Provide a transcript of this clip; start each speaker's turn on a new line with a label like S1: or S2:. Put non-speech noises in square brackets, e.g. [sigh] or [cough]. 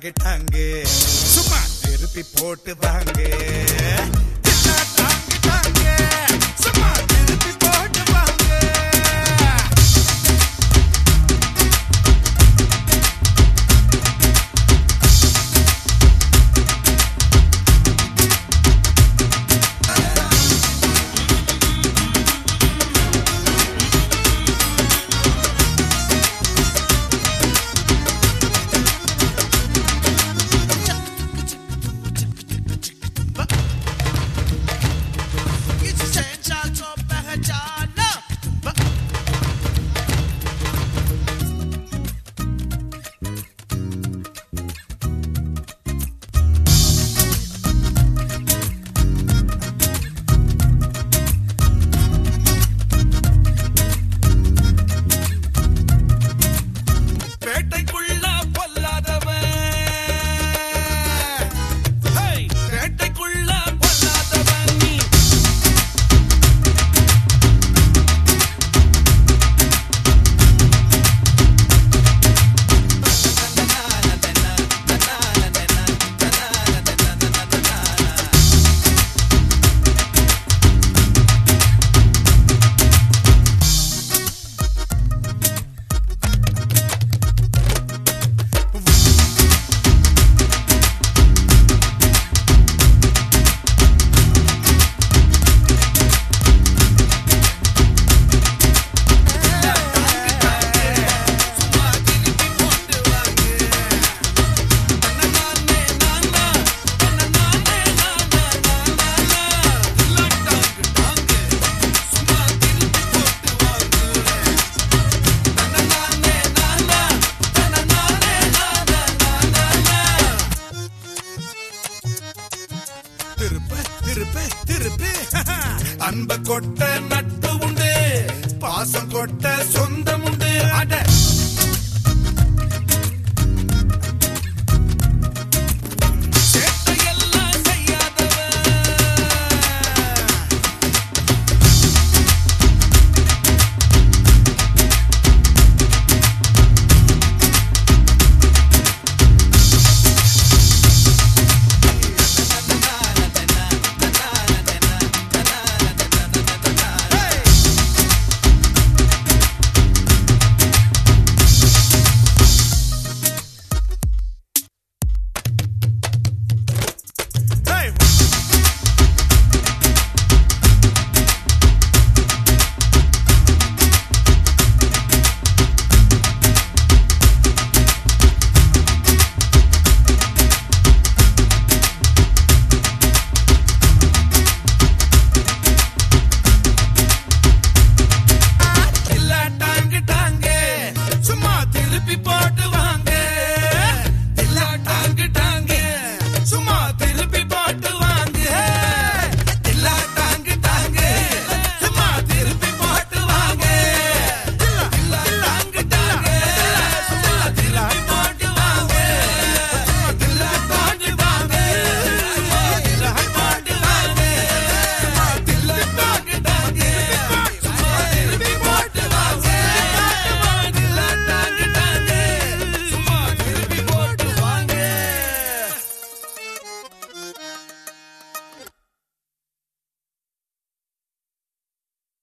S1: டாங்கு டாங்கு சும்மா திருப்பி போட்டு வாங்க. திருப்ப திருப்ப திருப்ப. [laughs] அன்ப கொட்ட நட்பு உண்டு. பாசம் கொட்ட சொந்தம் உண்டு.